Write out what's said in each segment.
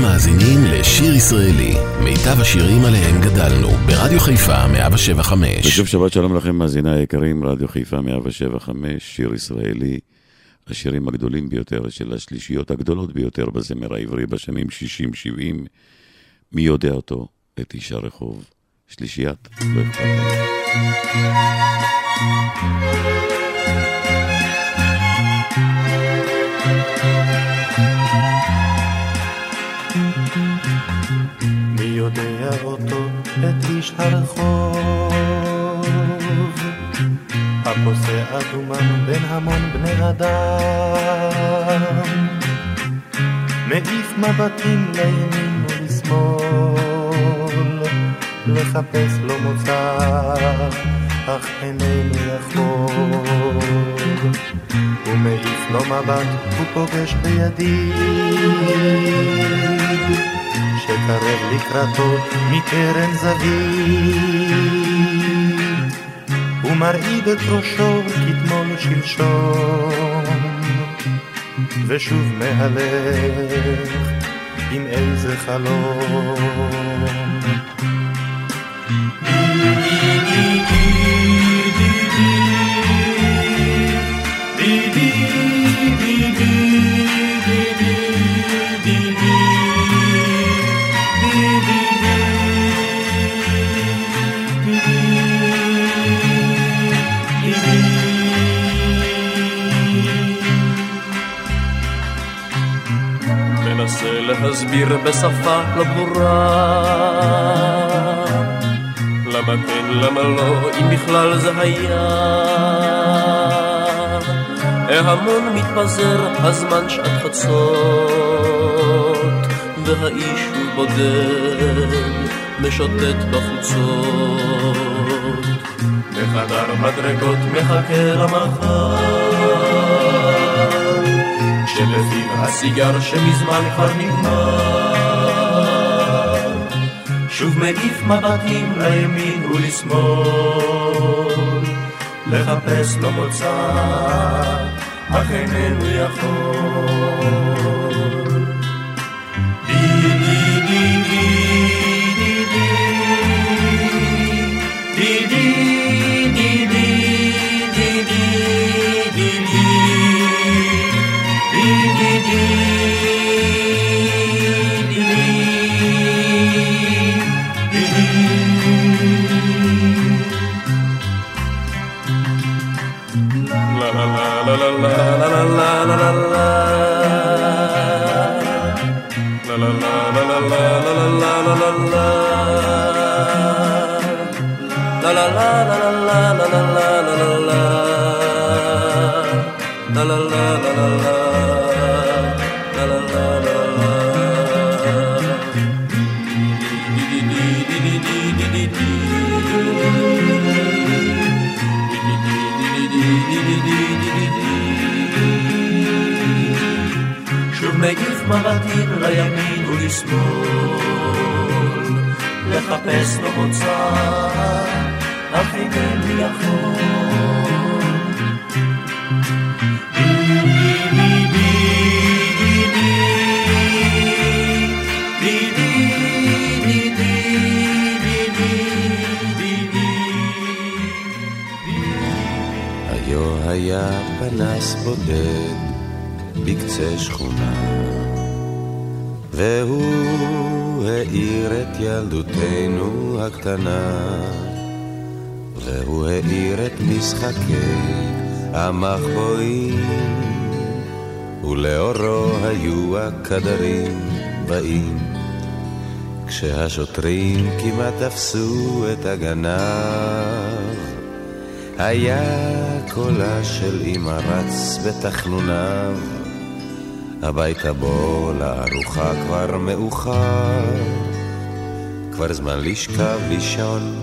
אתם מאזינים לשיר ישראלי, מיטב השירים עליהם גדלנו, ברדיו חיפה 175. ושוב שבת שלום לכם, מאזיני היקרים, רדיו חיפה 175, שיר ישראלי, השירים הגדולים ביותר של השלישיות הגדולות ביותר בזמר העברי בשנים 60-70. מי יודע אותו? את איש הרחוב. שלישיית, לא יודע אותו, את איש הרחוב, הפוסע אדומן בין המון בני אדם, מעיף מבטים לימין ולשמאל, לחפש לו מוצא, אך איננו יכול. הוא מעיף לו מבט, הוא פוגש בידיד, שקרב לקראתו מקרן זווית. הוא מרעיד את ראשו כתמול שלשום, ושוב מהלך עם איזה חלום. להסביר בשפה לא ברורה למה כן, למה לא, אם בכלל זה היה? ההמון מתפזר, הזמן שעת חצות והאיש הוא בודד, משוטט בחוצות. בחדר מדרגות מחכה למחר שלפיו הסיגר שמזמן כבר נגמר. שוב מעיף מבטים לימין ולשמאל. לחפש לו מוצא אך איננו יכול מגיף מבטים לימין ולשמאל, לחפש לו מוצא, אך אינני יכול. היה פנס בודד בקצה שכונה, והוא האיר את ילדותנו הקטנה, והוא האיר את משחקי המחבואים, ולאורו היו הקדרים באים. כשהשוטרים כמעט תפסו את הגנב, היה קולה של אמא רץ בתחנוניו, הביתה בו לארוחה כבר מאוחר, כבר זמן לשכב לישון,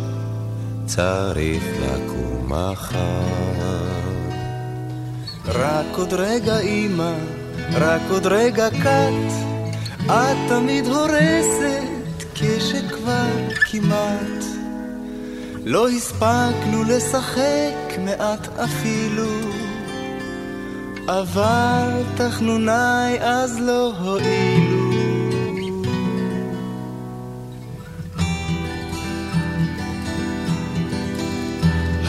צריך לקום מחר. רק עוד רגע אמא, רק עוד רגע קט, את תמיד הורסת כשכבר כמעט. לא הספקנו לשחק מעט אפילו, אבל תחנוני אז לא הועילו.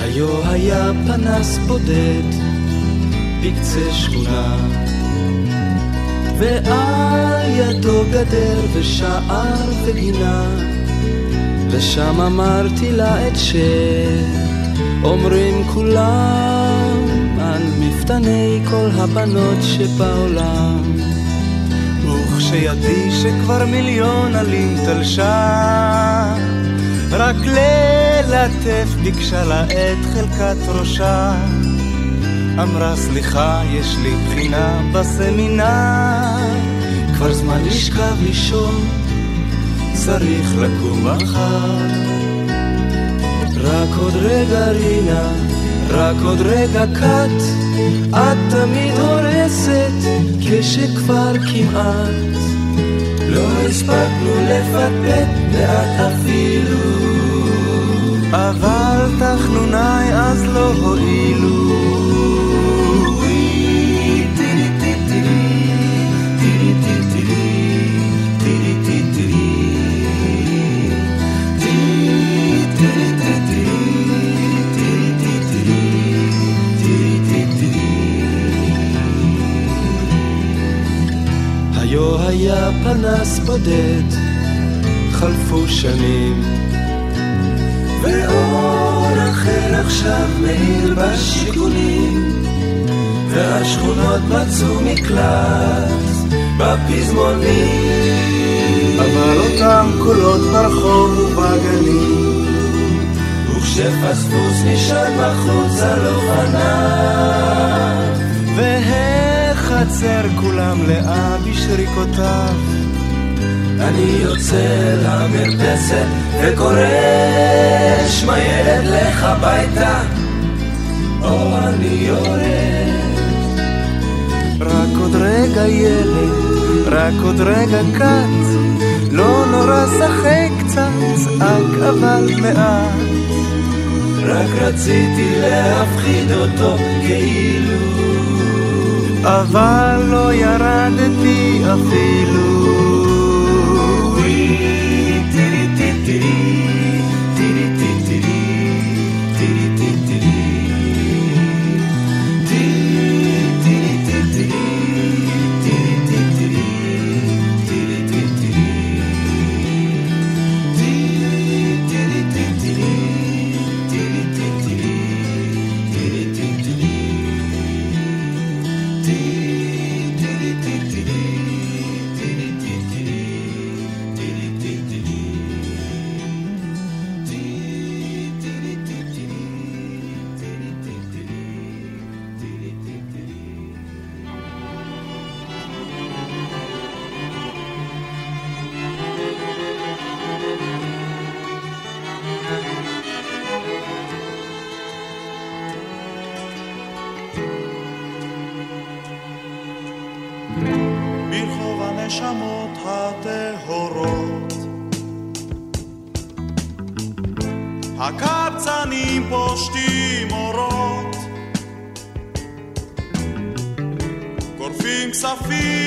היו היה פנס בודד בקצה שכונה, ועל ידו גדר ושער וגינה. ושם אמרתי לה את שאומרים כולם על מפתני כל הבנות שבעולם. וכשידי שכבר מיליון עלים תלשה רק ללטף ביקשה לה את חלקת ראשה. אמרה סליחה יש לי בחינה בסמינר. כבר זמן לשכב לישון צריך לקום מחר. רק עוד רגע רינה, רק עוד רגע קט. את תמיד הורסת כשכבר כמעט. לא הספקנו לפטפט מעט אפילו. אבל תחנוני אז לא הועילו בודד, חלפו שנים. ואור אחר עכשיו מאיר בשיכונים, והשכונות מצאו מקלט בפזמונים. אבל אותם קולות ברחוב ובגנים, וכשפספוס נשען בחוץ על אופניו, בחצר כולם לאה בשריקותיו. אני יוצא למרפסת וקורא שמע ילד לך הביתה או אני יורד רק עוד רגע ילד, רק עוד רגע קט, לא נורא שחק קצת, צעק אבל מעט. רק רציתי להפחיד אותו כאילו אבל לא ירדתי אפילו. הנשמות הטהורות. הקבצנים פושטים אורות, גורפים כספים,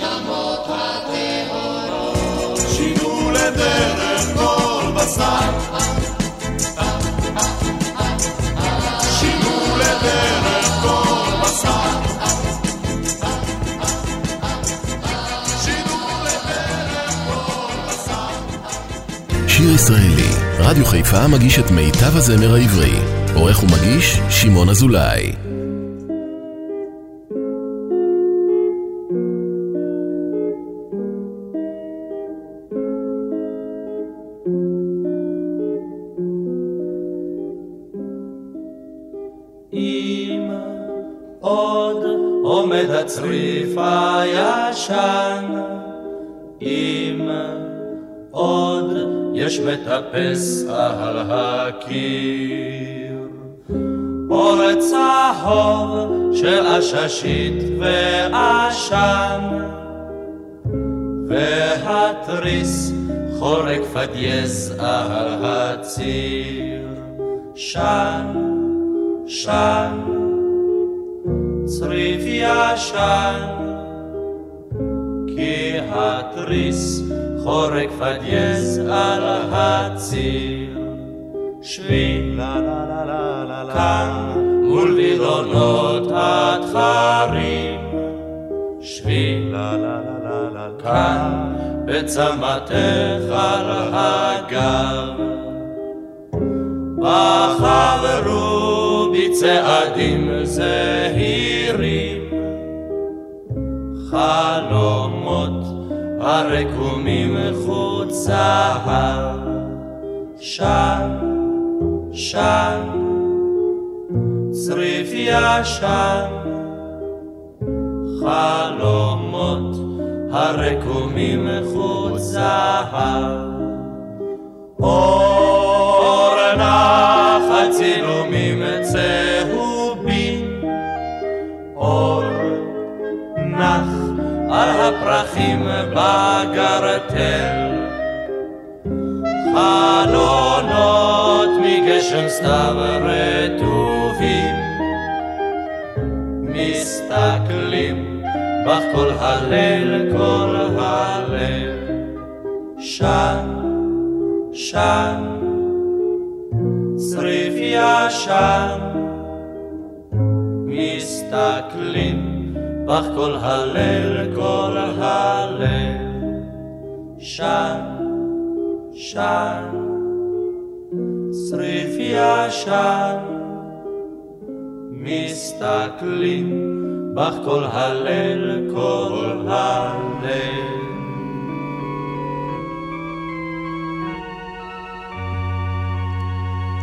הנשמות הטהורות שינו לדרך כל בשר שינו לדרך כל בשר שיר ישראלי, רדיו חיפה מגיש את מיטב הזמר העברי. עורך ומגיש, שמעון אזולאי. הישן, אם עוד יש מטפס על הקיר. אור צהוב של עששית ועשן, והתריס חורק פדייז על הציר. שן, שן, צריף ישן, כי התריס חורק פדייז על הציר. שבי כאן מול וילונות התחרים, שבי כאן בצמתך על הגב. בחברו בצעדים זהירים, חלומות הרקומים חוצה, שם, שם, צריף ישן, חלומות הרקומים חוצה. אור נחל צילומים צהובים, אור נח על הפרחים בגרטל, חלונות מגשם סתיו רטובים, מסתכלים בך כל הליל, כל הליל, שם ישן, צריף ישן, מסתכלים בך כל הליל, כל הליל, שן, שן, צריף ישן, מסתכלים בך כל הליל, כל הליל.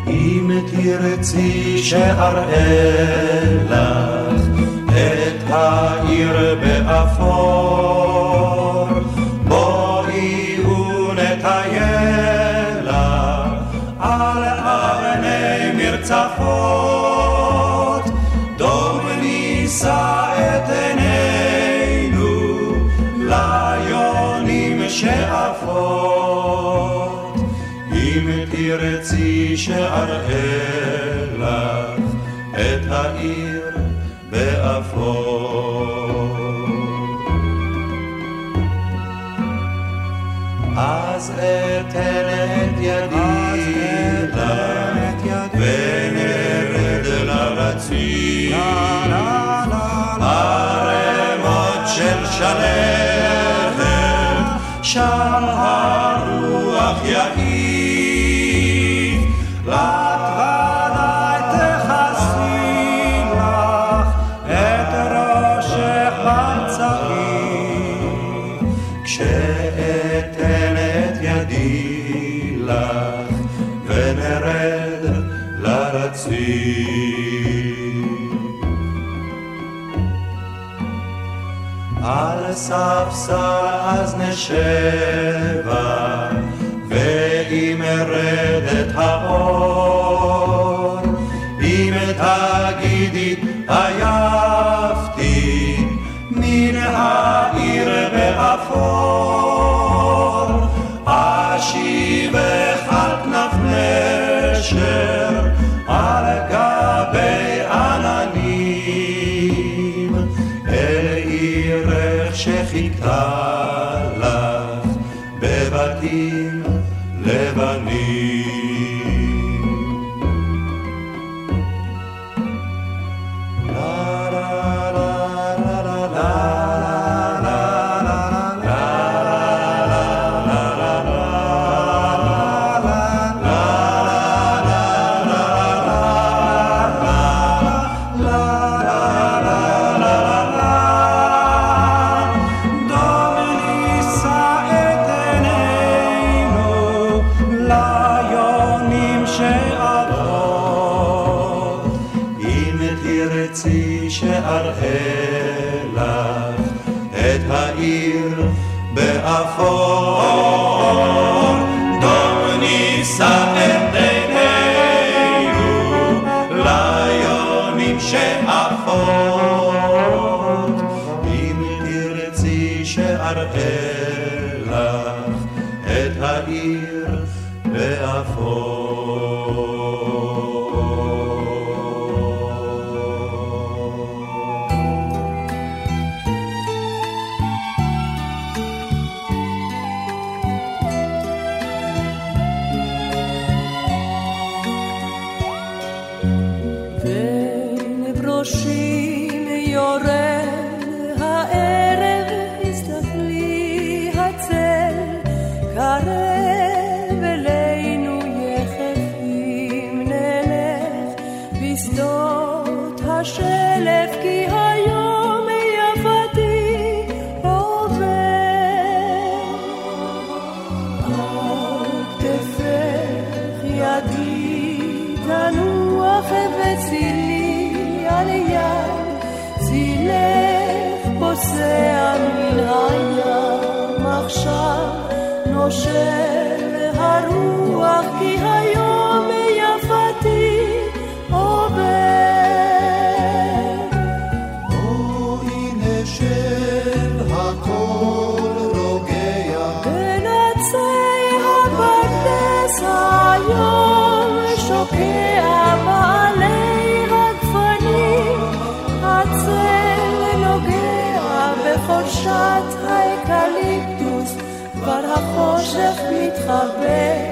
אם תרצי שאראה לך העיר באפור, בואי ונטייל על אבני מרצפות, דום נישא את עינינו ליונים שאפות. אם תרצי שאראה לך את העיר באפור. אז אתן את ידי. לה, ונרד לרצי. ערמות של שלכת, על ספסל אז נשבה, ואם ארדת האור cara חושב הרוח בחושך מתחבא.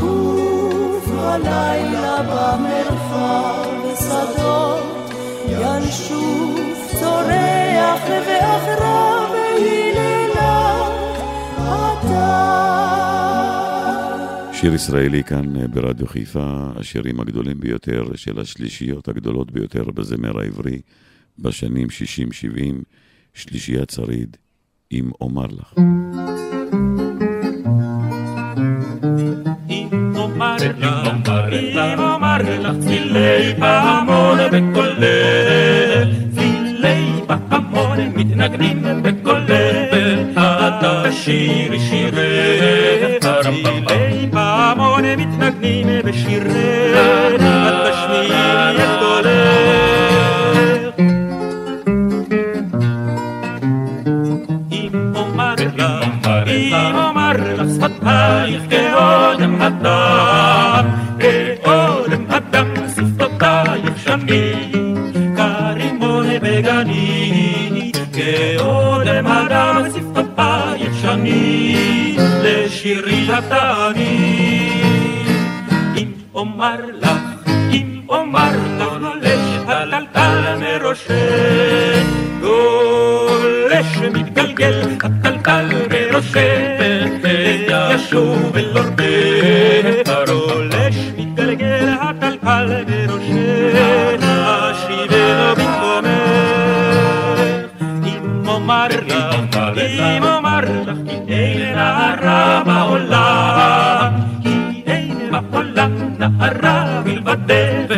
שקוף במרחב שדות ינשוף צורח ואחריו שיר ישראלי כאן אה, ברדיו חיפה, השירים הגדולים ביותר של השלישיות הגדולות ביותר בזמר העברי בשנים 60-70, שלישיית שריד, אם אומר לך. לך צלילי פעמון בקולך, צלילי פעמון מתנגנים בקולך, אתה שירי שירך, צלילי פעמון מתנגנים בשירך, את תשמיעי את קולך. אם אומר לך, אם אומר לך שפתייך כאודם הדם, שנים, לשירי התנים. אם אומר לך, אם אומר לך, גולש הטלטל מראשך, גולש מתגלגל, הטלטל מראשך, ישוב אל אורכך, גולש מתגלגל, הטלטל מראשך, אשיבנו במקומך. אם אומר לך, אם אומר לך, כי אין נערה בעולם, כי אין בעולם נערה מלבדך,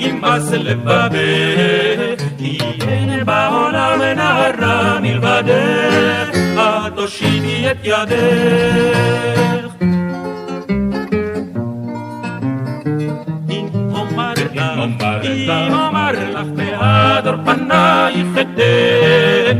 ימאס לבבך, כי אין בעולם נערה מלבדך, את תושיטי את ידך. אם אומר לך, בהדור פנייך אתן,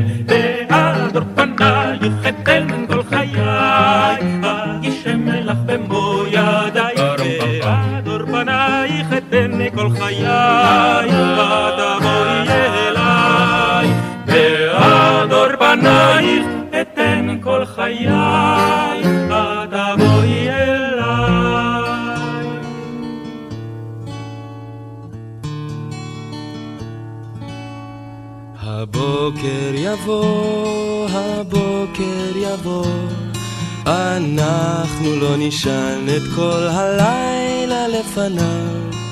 נשען את כל הלילה לפניו.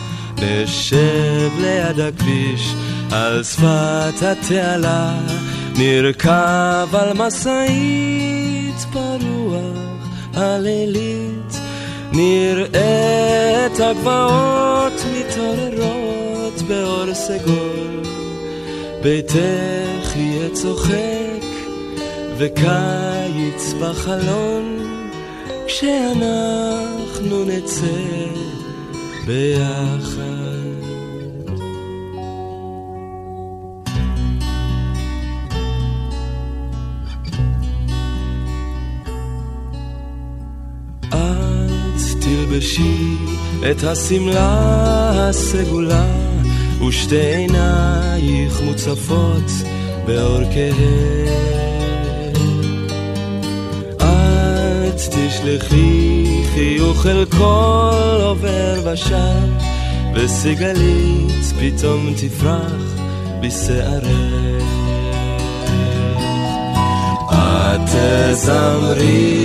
נשב ליד הכביש, על שפת התעלה, נרכב על משאית ברוח הלילית, נראה את הגבעות מתעוררות באור סגול. ביתך יהיה צוחק וקיץ בחלון כשאנחנו נצא ביחד. את תלבשי את השמלה הסגולה ושתי עינייך מוצפות באור כהה. תשלחי חיוך אל כל עובר ושב, וסיגלית פתאום תפרח בשערך. את תזמרי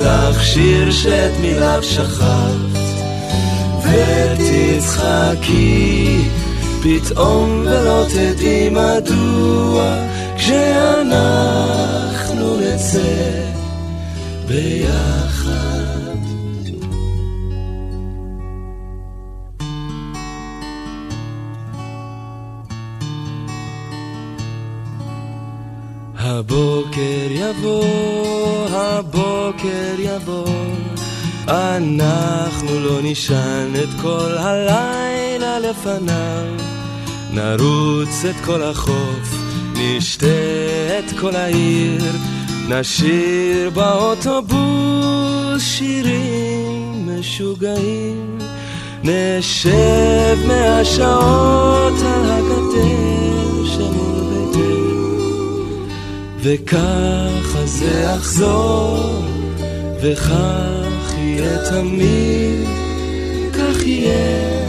לך שיר שאת מיליו שכחת, ותצחקי פתאום ולא תדעי מדוע כשאנחנו נצא ביחד. הבוקר יבוא, הבוקר יבוא, אנחנו לא נשען את כל הלילה לפניו. נרוץ את כל החוף, נשתה את כל העיר, נשיר באוטובוס שירים משוגעים. נשב מאה שעות על הגדר שמול ביתנו, וככה זה יחזור, וכך יהיה תמיד, כך יהיה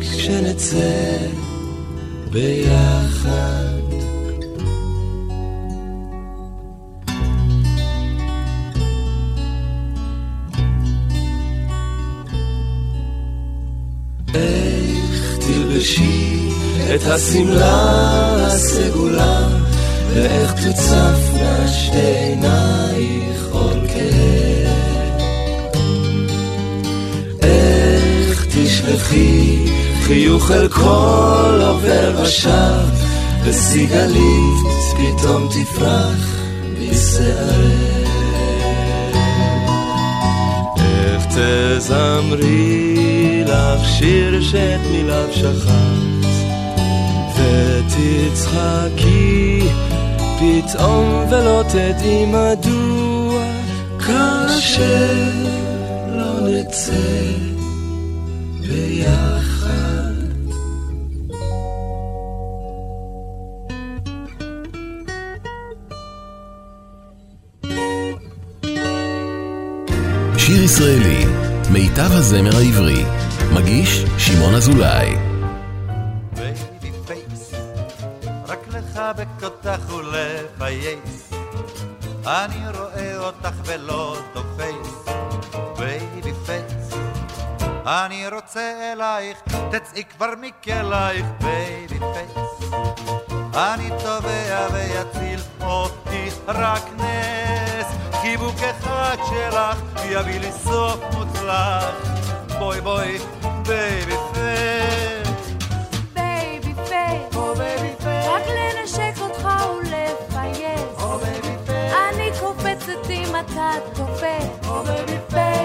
כשנצא ביחד. איך תלבשי את השמלה הסגולה ואיך תוצפנה שתי עינייך עול כאב. איך תשלחי חיוך אל כל עובר ושב, וסיגלית פתאום תפרח בשערך. איך תזמרי לך שיר שאת מיליו שכחת, ותצחקי פתאום ולא תדעי מדוע כאשר לא נצא ביחד. שיר ישראלי, מיטב הזמר העברי, מגיש שמעון אזולאי. רק לחבק אותך ולפייס, אני רואה אותך ולא תופס, baby face. אני רוצה אלייך, תצאי כבר מכלייך, baby face. אני טובע ויציל אותי רק נס, חיבוק אחד שלך יביא לי סוף מוצלח. בואי בואי, בייבי פייס. בייבי פייס, או בייבי פייס. רק לנשק אותך ולפייס. או baby face. אני קופצת אם אתה תופס. או baby face.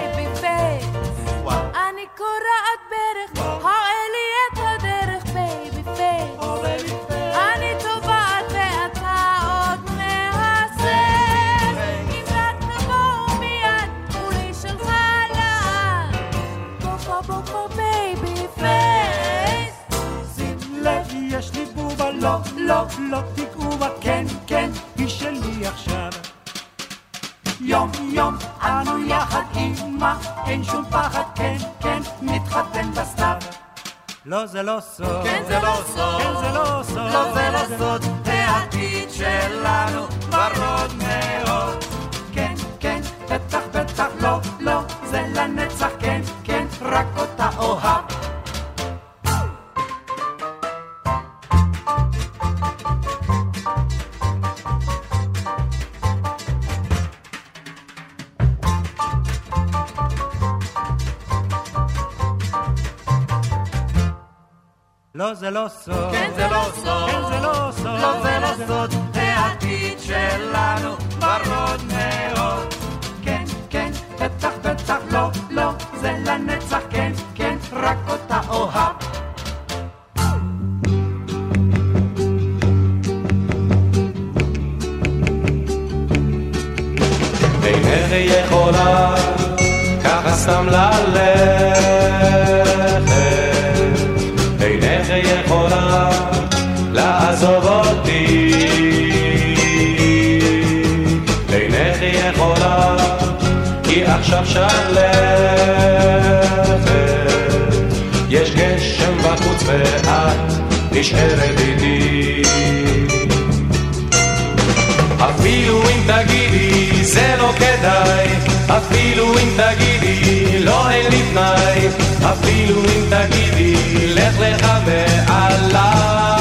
לא, לא תיגעו בה, כן, כן, היא שלי עכשיו. יום יום אנו יחד עימה, אין שום פחד, כן, כן, נתחתן בסתיו. לא זה לא סוד, כן זה לא סוד, כן זה לא סוד, לא זה לא סוד, העתיד שלנו ורוד מאוד. כן, כן, בטח, בטח, לא, לא, זה לנצח, כן, כן, רק אותה אוהב. לא זה לא סוד, כן זה לא סוד, כן זה לא סוד, לא זה לא סוד, העתיד שלנו ורוד מאוד. כן, כן, בטח, בטח, לא, לא, זה לנצח, כן, כן, רק אותה אוהב. אינך יכולה ככה סתם עכשיו שלכת, יש גשם בחוץ ואת נשארת איתי. אפילו אם תגידי זה לא כדאי, אפילו אם תגידי לא אין לי תנאי, אפילו אם תגידי לך לך מעליי.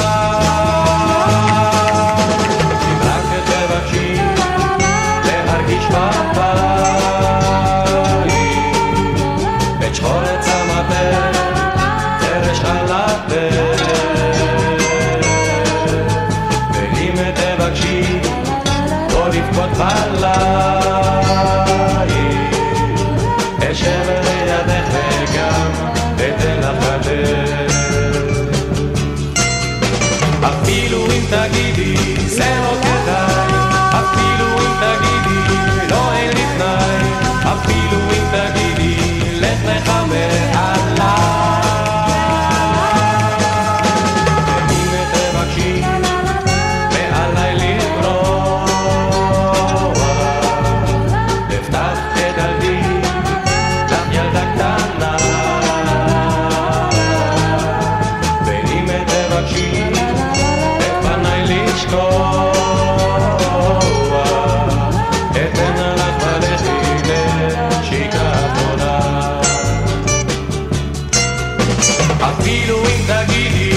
אפילו אם תגידי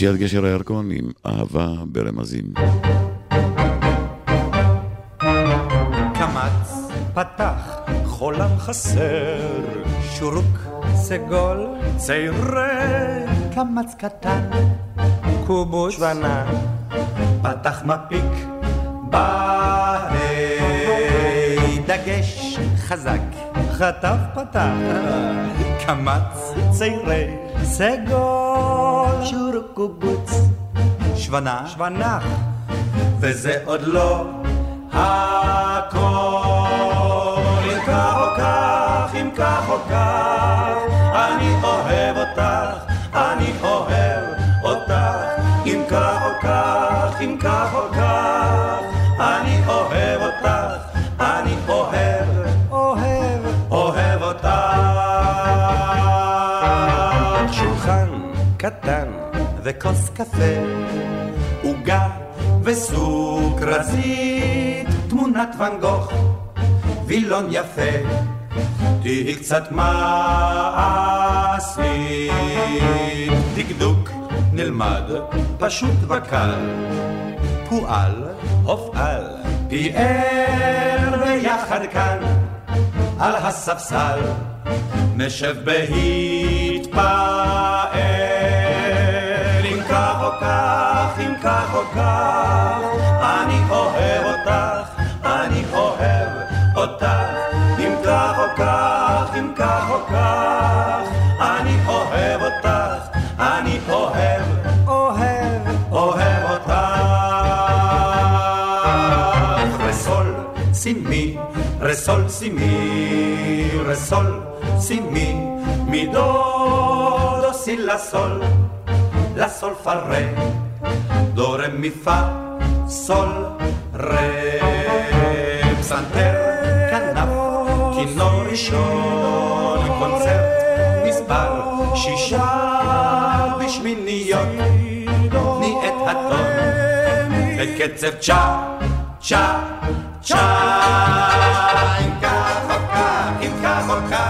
שלישיית גשר הירקון עם אהבה ברמזים. קמץ פתח חולם חסר שורוק סגול צעירי קמץ קטן קובוץ שוונה פתח מפיק בהי דגש חזק. חטף פתח קמץ צעירי סגול שורוק קובוץ שוונה שוונה וזה עוד לא הכל. אם כך או כך, אם כך או כך, אני אוהב אותך, אני אוהב אותך. אם כך או כך, אם כך או כך, אני אוהב אותך, אני אוהב, וכוס קפה, עוגה וסוכרזית, תמונת ואן גוך, וילון יפה, תהי קצת מעשית. דקדוק נלמד, פשוט וקל, פועל, הופעל, פיאר ביחד כאן, על הספסל, נשב בהתפעל. כך אני אוהב אותך, אני אוהב אותך. אם כך או כך, אם כך או כך, אני אוהב אותך, אני אוהב, אוהב, אוהב אותך. רסול, סימי, רסול, סימי, רסול, סימי, מידו, דו, סי, לה, סול. la sol fa re mi fa, sol re, פסנתר, כנף, כינור ראשון, קונצרט, מספר שישה בשמיניות, תני את הטון, בקצב צ'ה, צ'ה, צ'ה, אם כך או כך, אם כך או כך,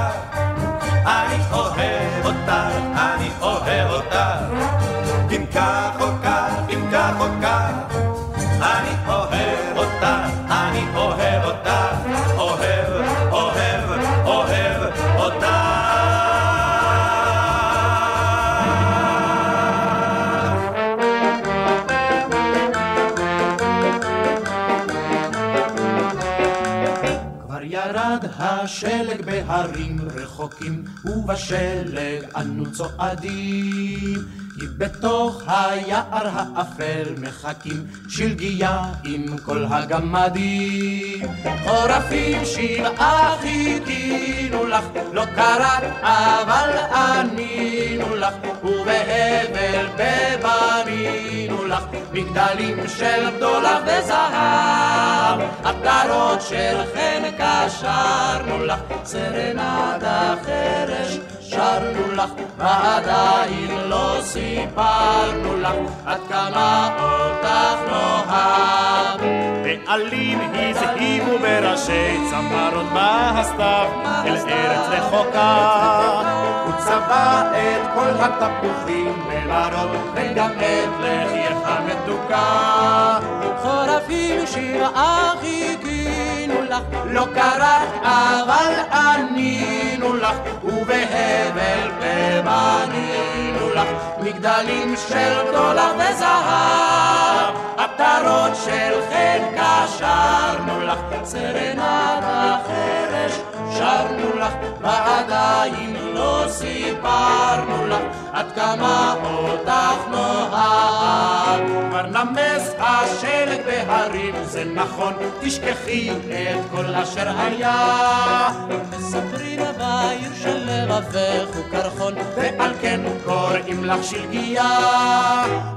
השלג בהרים רחוקים, ובשלג אנו צועדים. כי בתוך היער האפל מחכים שלגיה עם כל הגמדים. חורפים שבעה חיכינו לך, לא קראת אבל ענינו לך, ובהבל בבנינו לך, מגדלים של בדולח וזהב, עטרות של חן קשרנו לך, סרנדה חרש שרנו לך, ועדיין לא סיפרנו לך עד כמה אותך נאהב. בעלים הזהיבו בראשי צמרות בהסתיו אל ארץ רחוקה. הוא צבע את כל התפוחים בוורוד וגם את לחייך המתוקה. חורפים שבעה חיכינו לך, לא קראת אבל ענינו לך, ובהבל בבנינו לך, מגדלים של דולר וזהב, עטרות של חן קשרנו לך, סרנדה חרש שרנו לך, ועדיין לא סיפרנו לך, עד כמה אותך נאהב. כבר נמס השלג בהרים, זה נכון, תשכחי את כל אשר היה. מספרים בעיר של לבבך הוא קרחון, ועל כן קוראים לך שלגיה.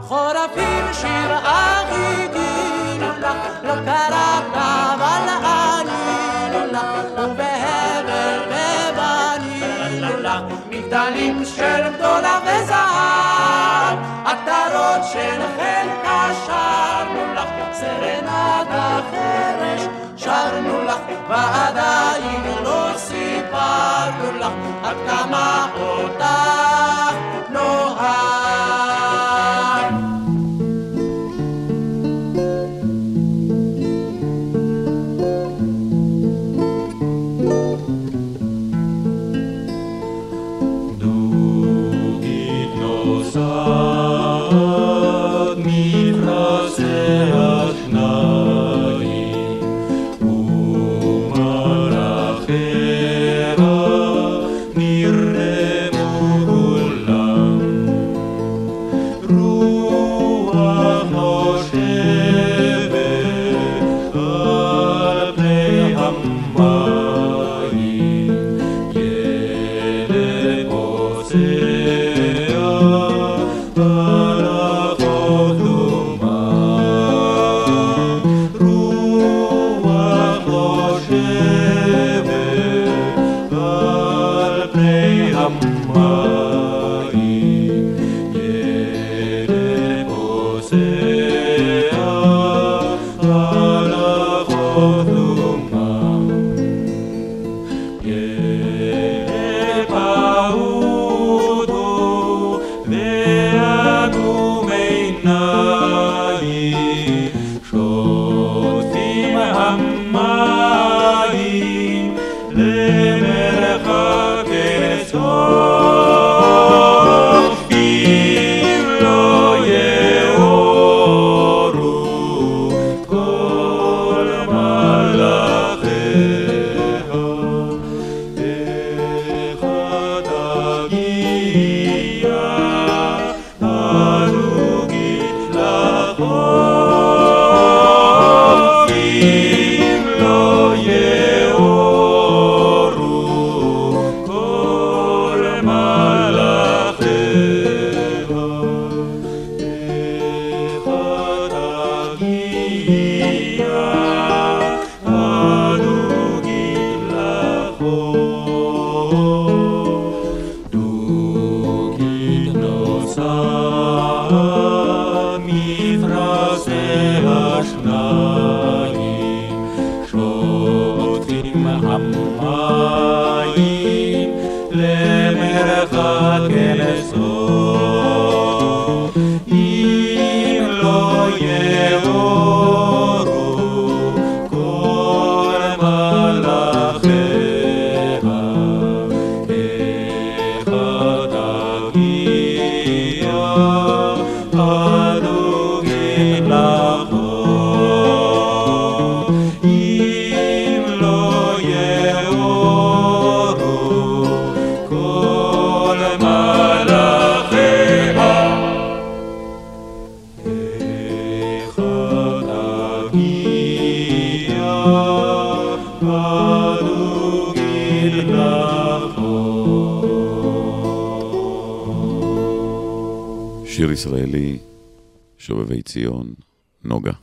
חורפים שבעה חיכינו לך, לא קראת אבל ענינו מגדלים של גדולה וזהב, עטרות של חן קשרנו לך, סרנדה חרש שרנו לך, ועדיין לא סיפרנו לך, עד כמה אותך נאהב. Sion Noga.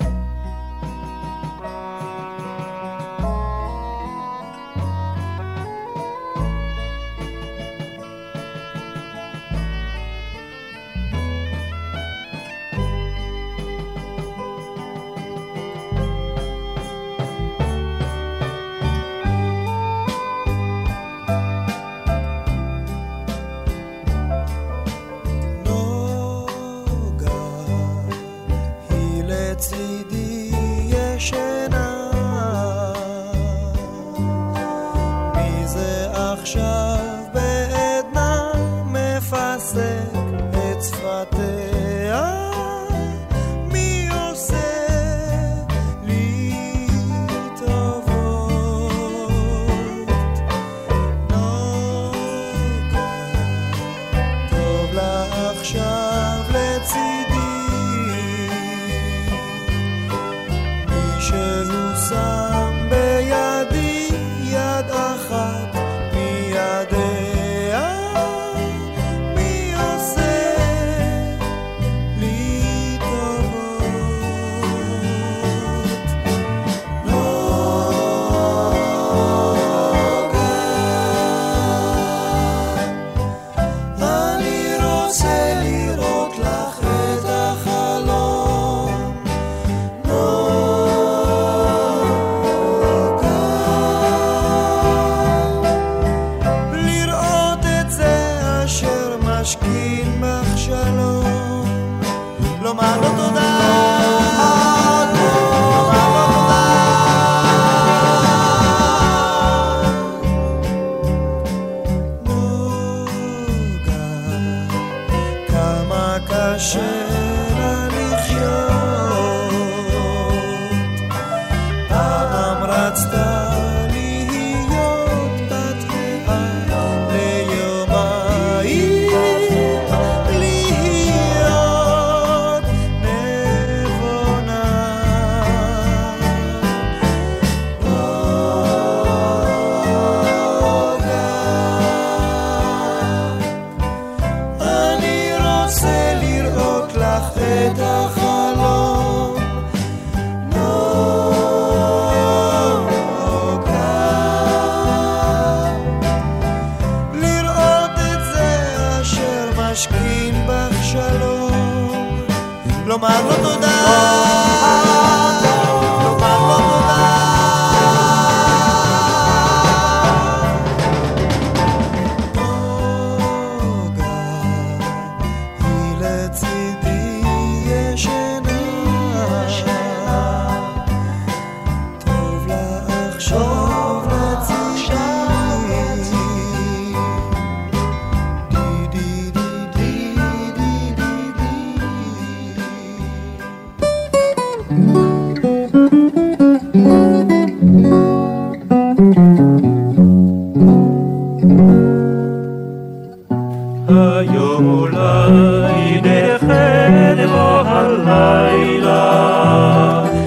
היום אולי נלכד בו הלילה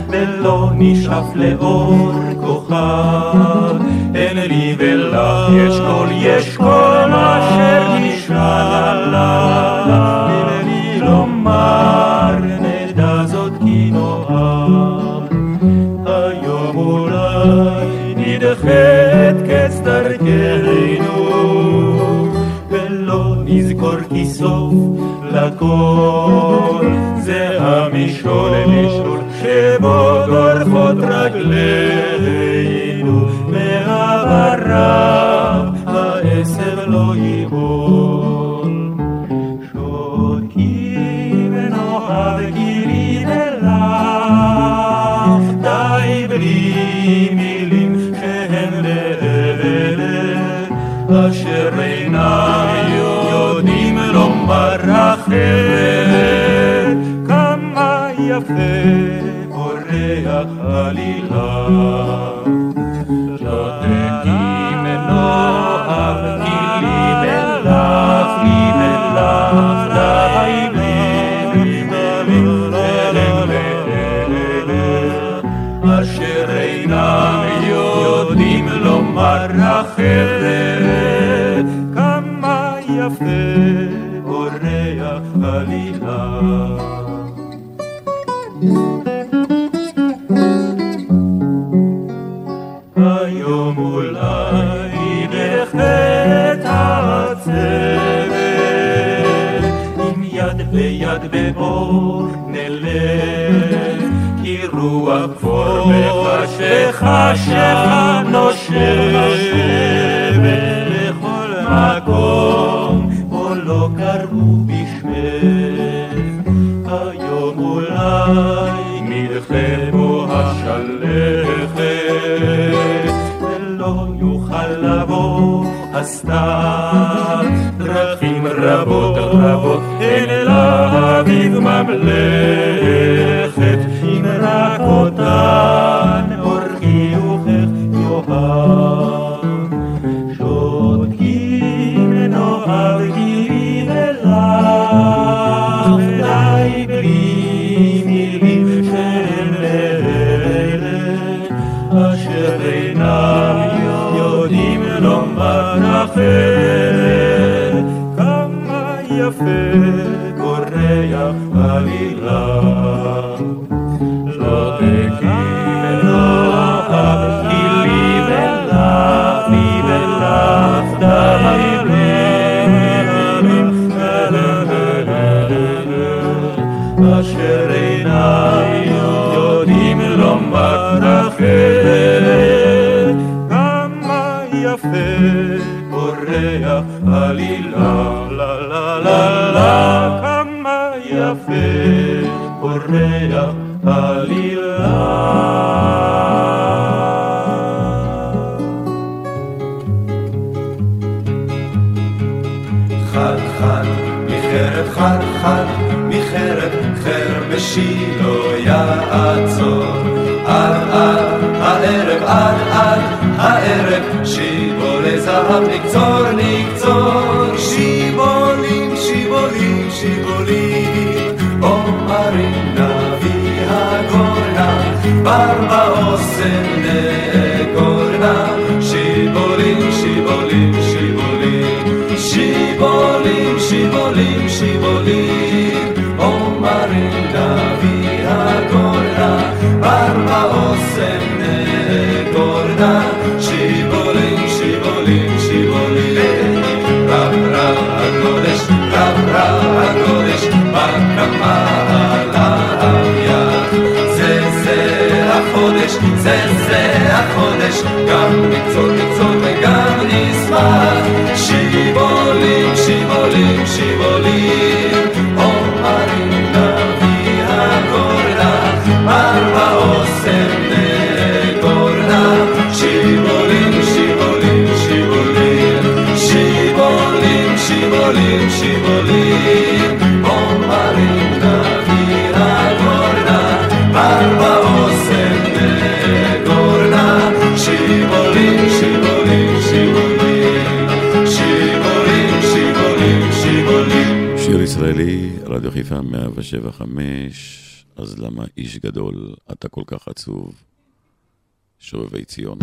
ולא נשאף לאור כוכב. אין לי ולך יש כל יש כל אשר נשאל עליו תן לומר נדע זאת כי נאהב. היום אולי נדחת קץ דרכנו סוף לכל זה המשול משול שבו גורפות רגלינו מעבריו העשב לא ייבול אחרת כמה יפה אורח עלילה לא תקים נאהב כי לי ולך לי ולך די אשר אינם יודעים לומר אחרת מקום פה לא קראו בשמך אולי מלחמו השלכת ולא יוכל לבוא הסתיו דרכים רבות רבות אין לאביב ממלכת Spirit. הערב שיבולי זהב נקצור נקצור שיבולים שיבולים שיבולים אומרים נביא הגורנה בר באוסם נגורנה שיבולים שיבולים שיבולים שיבולים שיבולים שיבולים חיפה 107.5, אז למה איש גדול אתה כל כך עצוב? שובבי ציון.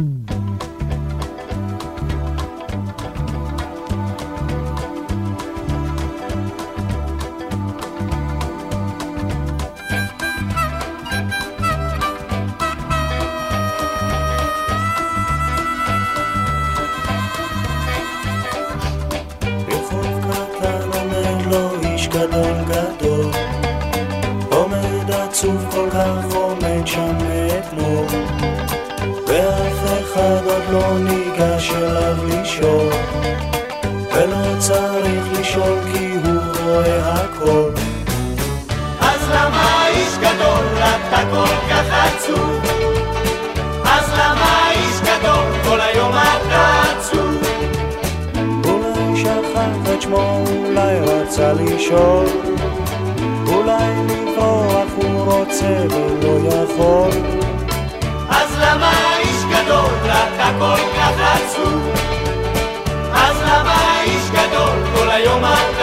שמו, אולי רצה לשאול אולי לברוח הוא רוצה ולא יכול אז למה איש גדול אתה כל כך עצוב? אז למה איש גדול כל היום אתה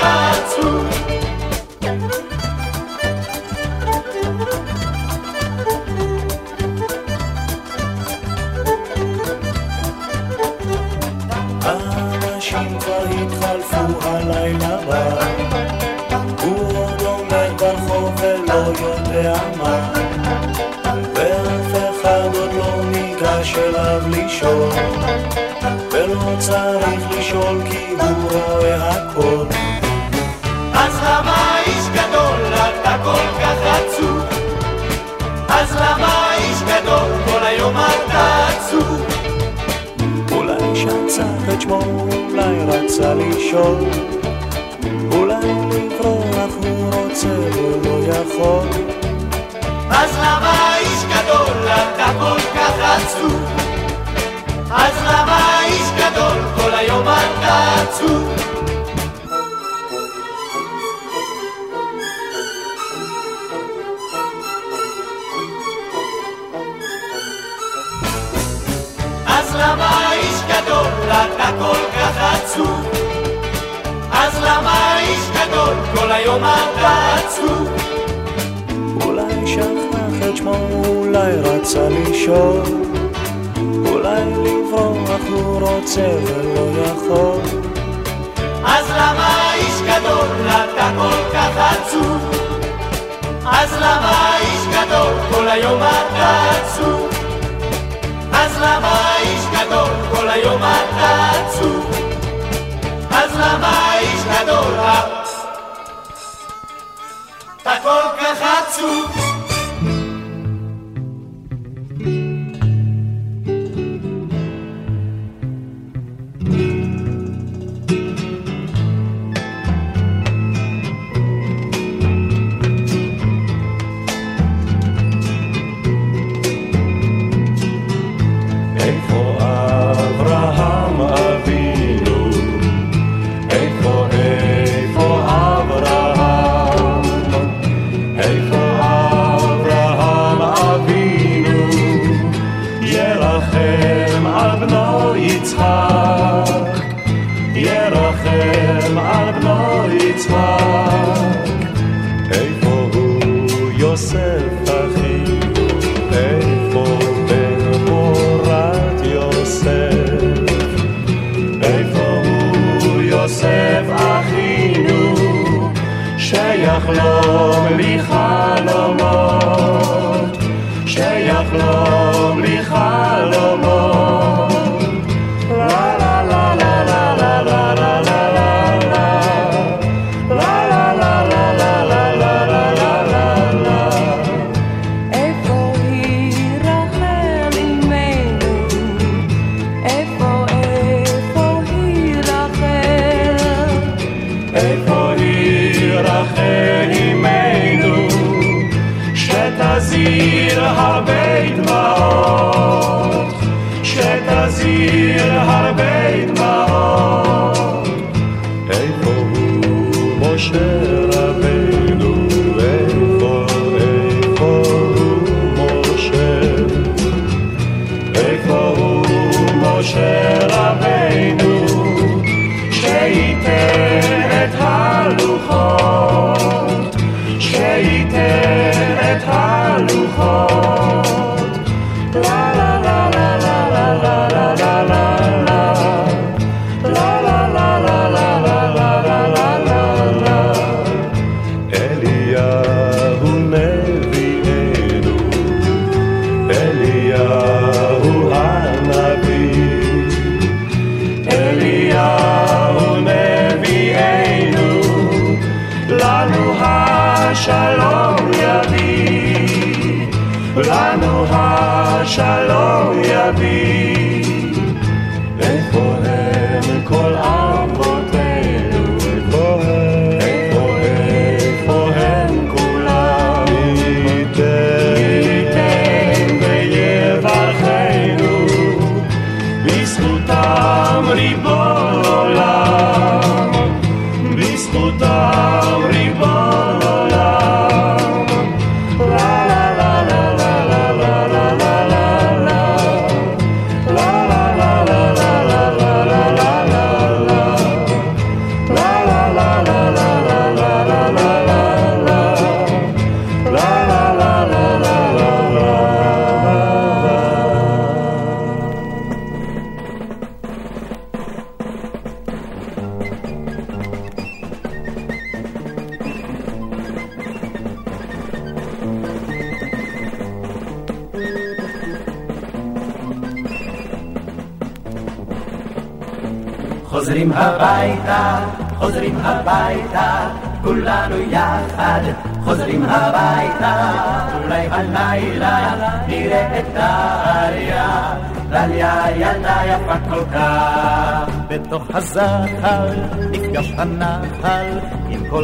מה ואף אחד עוד לא ניגש אליו לשאול ולא צריך לשאול כי הוא רואה הכל אז למה איש גדול אתה כל כך עצוב? אז למה איש גדול כל היום אתה עצוב? אולי שצח את שמו, אולי רצה לשאול אולי לברוח הוא רוצה ולא יכול אז למה איש גדול אתה כל כך עצוב? אז למה איש גדול כל היום אתה עצוב? אז למה איש גדול אתה כל כך עצוב? אז למה איש גדול כל היום אתה עצוב? אולי שכח את שמו, אולי רצה לשאול אולי לברוח הוא רוצה ולא יכול אז למה איש גדול אתה כל כך עצוב? אז למה איש גדול כל היום אתה עצוב? אז למה איש גדול כל היום אתה עצוב? אז למה איש גדול אתה כל כך עצוב?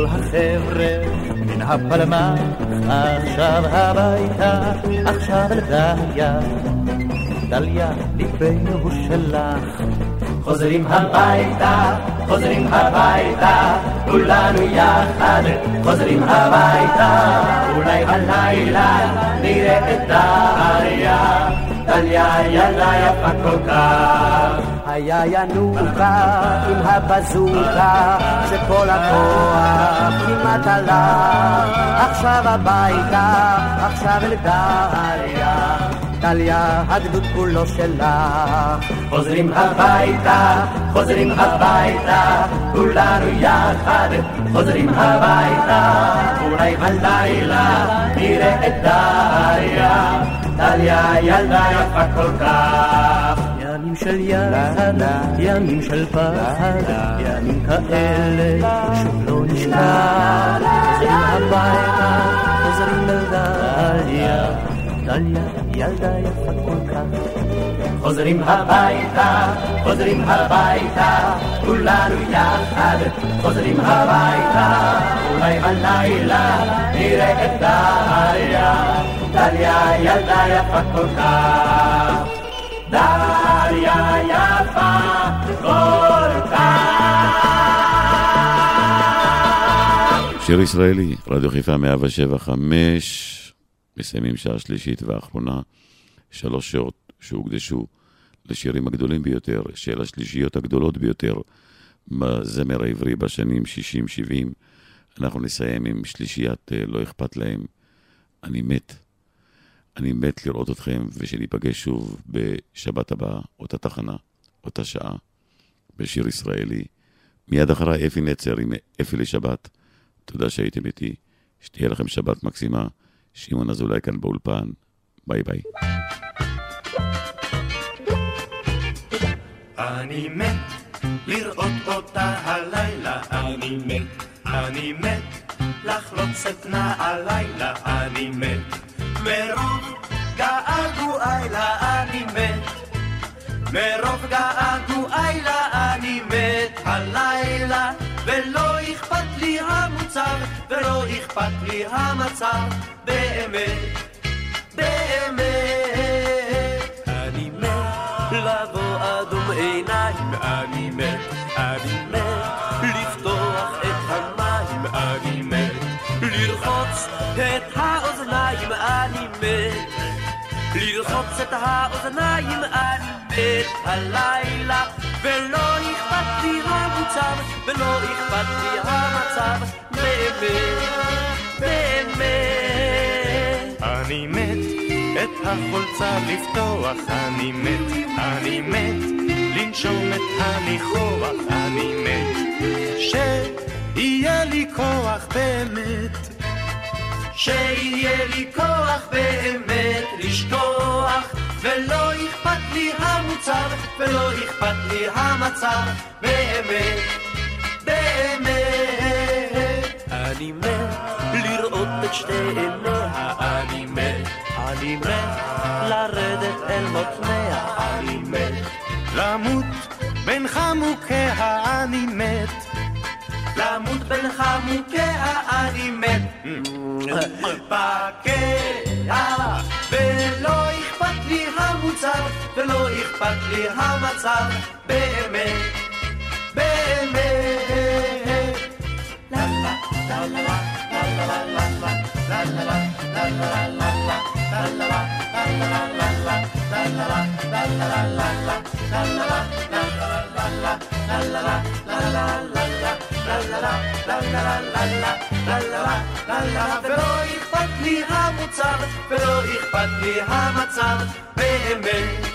כל החבר'ה מן הפלמ"ח, עכשיו הביתה, עכשיו אל דליה, ליבנו שלך. חוזרים הביתה, חוזרים הביתה, כולנו יחד, חוזרים הביתה, אולי הלילה נראה את דליה, דליה ילדה יפה כל כך. היה ינוקה עם הבזוקה, שכל הכוח כמעט עלה, עכשיו הביתה, עכשיו אל דליה. דליה, הגדוד כולו שלך. חוזרים הביתה, חוזרים הביתה, כולנו יחד, חוזרים הביתה, אולי בלילה נראה את דליה, דליה ילדה יפה כל כך. ימים של יחד, ימים של פחד, ימים כאלה שוב לא נשכח. חוזרים הביתה, חוזרים אל דליה. ילדה יפה כל כך. חוזרים הביתה, חוזרים הביתה, כולנו יחד, חוזרים הביתה, אולי בלילה נראה את דליה, דליה ילדה יפה כל כך. דליה יפה כל כך. שיר ישראלי, רדיו חיפה 175 מסיימים שעה שלישית ואחרונה, שלוש שעות שהוקדשו לשירים הגדולים ביותר, של השלישיות הגדולות ביותר בזמר העברי בשנים 60-70. אנחנו נסיים עם שלישיית אה, לא אכפת להם. אני מת. אני מת לראות אתכם ושניפגש שוב בשבת הבאה, אותה תחנה, אותה שעה, בשיר ישראלי. מיד אחריי אפי נצר עם אפי לשבת. תודה שהייתם איתי. שתהיה לכם שבת מקסימה. שמעון אזולאי כאן באולפן, ביי ביי. אני מת לראות אותה הלילה, אני מת, אני מת לחלוץ את נעלילה, אני מת מרוב געגועי לה, אני מת. מרוב געגועי לה, אני מת. הלילה ולא אכפת לי המוצר, ולא אכפת לי המצב, באמת, באמת. לרחוץ את האוזניים, אני מת הלילה ולא אכפת לי המוצב, ולא אכפת לי המצב, באמת, באמת. אני מת את החולצה לפתוח, אני מת, אני מת לנשום את הניחוח, אני מת, שיהיה לי כוח באמת. שיהיה לי כוח באמת לשכוח ולא אכפת לי המוצר, ולא אכפת לי המצב, באמת, באמת. אני מת לראות את שתי עיניה, אני מת, אני מת לרדת אל מותניה, אני למות בין חמוקיה אני מת. למות בין חמוקיה אני מת. פקע, ולא אכפת לי המוצר, ולא אכפת לי המצב, באמת, באמת. ולא אכפת לי המוצר, ולא אכפת לי המצב, באמת,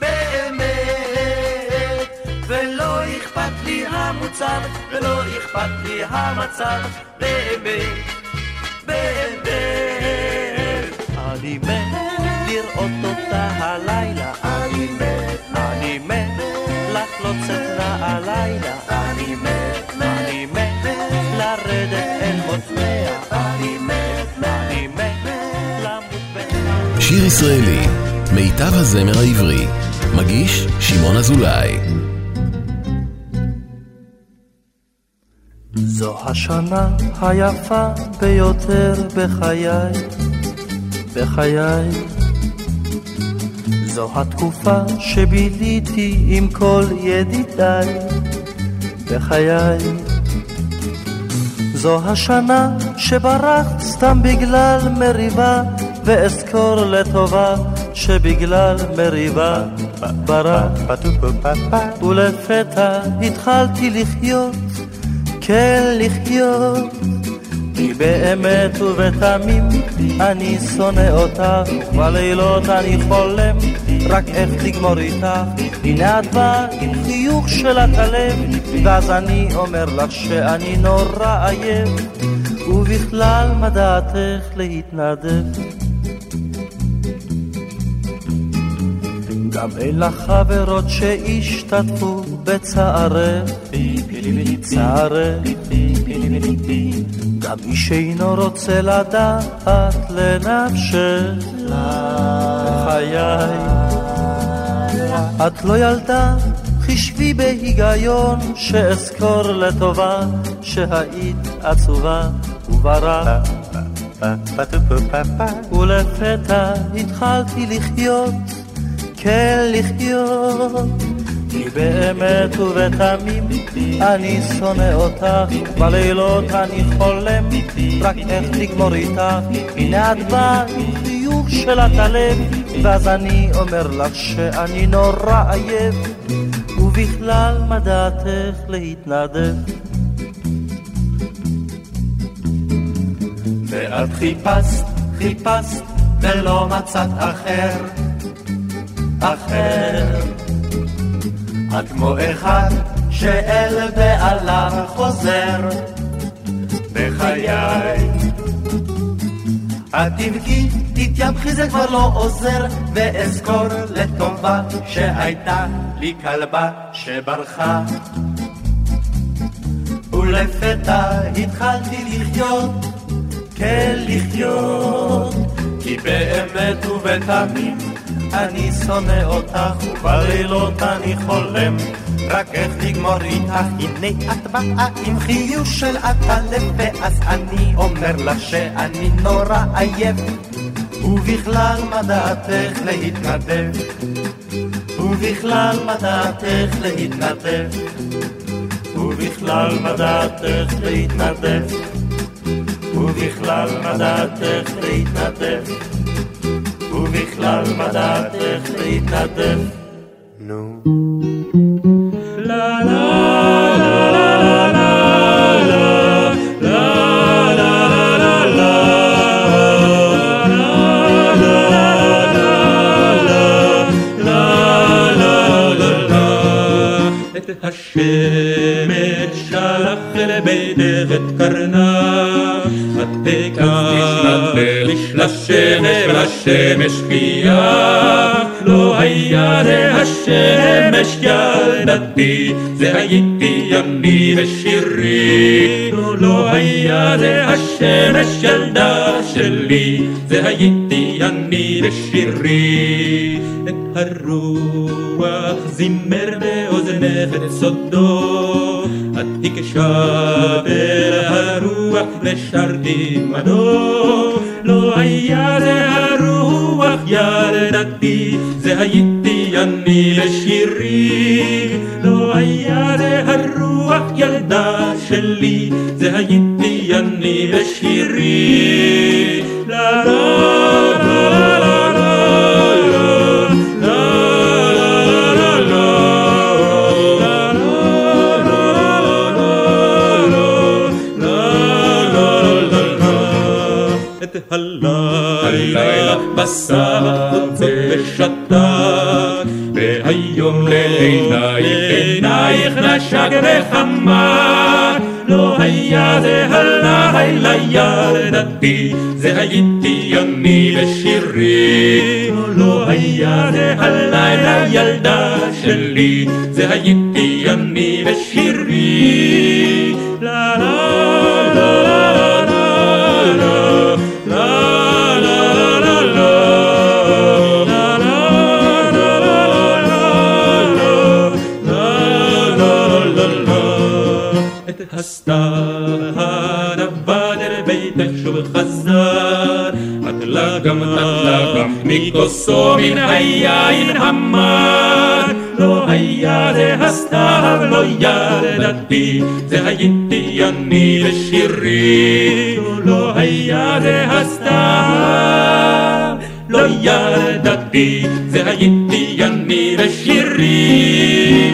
באמת. ולא אכפת לי המוצר, ולא אכפת לי המצב, באמת, באמת. אני מת לראות אותה הלילה, אני מת, אני מת לחלוץ את נעלילה, אני מת, אני מת לרדת אל מותניה, אני מת, אני מת למות בין... שיר ישראלי, מיטב הזמר העברי, מגיש שמעון אזולאי. זו השנה היפה ביותר בחיי בחיי. זו התקופה שביליתי עם כל ידידיי בחיי. זו השנה שברחת סתם בגלל מריבה, ואזכור לטובה שבגלל מריבה ברחת. ולפתע התחלתי לחיות, כן לחיות. כי באמת ובתמים אני שונא אותך, בלילות אני חולם רק איך לגמור איתך. הנה את באה עם חיוך של הלב, ואז אני אומר לך שאני נורא עייף, ובכלל מה דעתך להתנדב? גם אין לך חברות שהשתתפו בצערך, צערך. גם מי שאינו רוצה לדעת לנפשך, חיי. את לא ילדה, חישבי בהיגיון, שאזכור לטובה, שהיית עצובה וברח. ולפתע התחלתי לחיות, כן לחיות. כי באמת ובתמים אני שונא אותך, בלילות אני חולם רק איך לגמור איתך. הנה את באה עם חיוך של הלב, ואז אני אומר לך שאני נורא עייף, ובכלל מה דעתך להתנדב? ואת חיפשת, חיפשת, ולא מצאת אחר, אחר. את כמו אחד שאל בעליו חוזר בחיי. את תבכי, תתייבכי, זה כבר לא עוזר, ואזכור לטובה שהייתה לי כלבה שברחה. ולפתע התחלתי לחיות, כן לחיות, כי באמת ובתמים אני שונא אותך, ובלילות אני חולם רק איך לגמור איתך. הנה את באה עם חיוך של הלב, ואז אני אומר לך שאני נורא עייף. ובכלל מה דעתך להתנדב? ובכלל מה דעתך להתנדב? ובכלל מה דעתך להתנדב? ובכלל מה דעתך להתנדב? ובכלל מה דעתך להתנדב? נו. לה לה לה לה לה השמש שלח אל ביתך את קרנה, הקמת לשמש לשמש חייך, לא היה זה השמש ילדתי, זה הייתי אני ושירי. לא היה זה השמש ילדה שלי, זה הייתי אני ושירי. את הרוח זימר באוזנך את סודו, את הקשבת הרוח ושרתי מדו. לא היה זה הרוח ילדתי, זה הייתי אני ושירי. לא היה זה הרוח ילדה שלי, זה הייתי אני ושירי. לה לה הלילה בסך ושתק, והיום לעינייך עינייך נשק וחמק. לא היה זה הלילה ילדתי, זה הייתי אני ושירי. לא היה זה הלילה ילדה שלי, זה הייתי אני ושירי. גם גם מכוסו מן היין המר. לא היה זה הסתיו, לא ילדתי, זה הייתי אני ושירי. לא היה זה הסתיו, לא ילדתי, זה הייתי אני ושירי.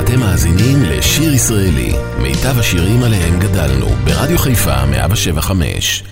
אתם מאזינים לשיר ישראלי, מיטב השירים עליהם גדלנו, ברדיו חיפה 175.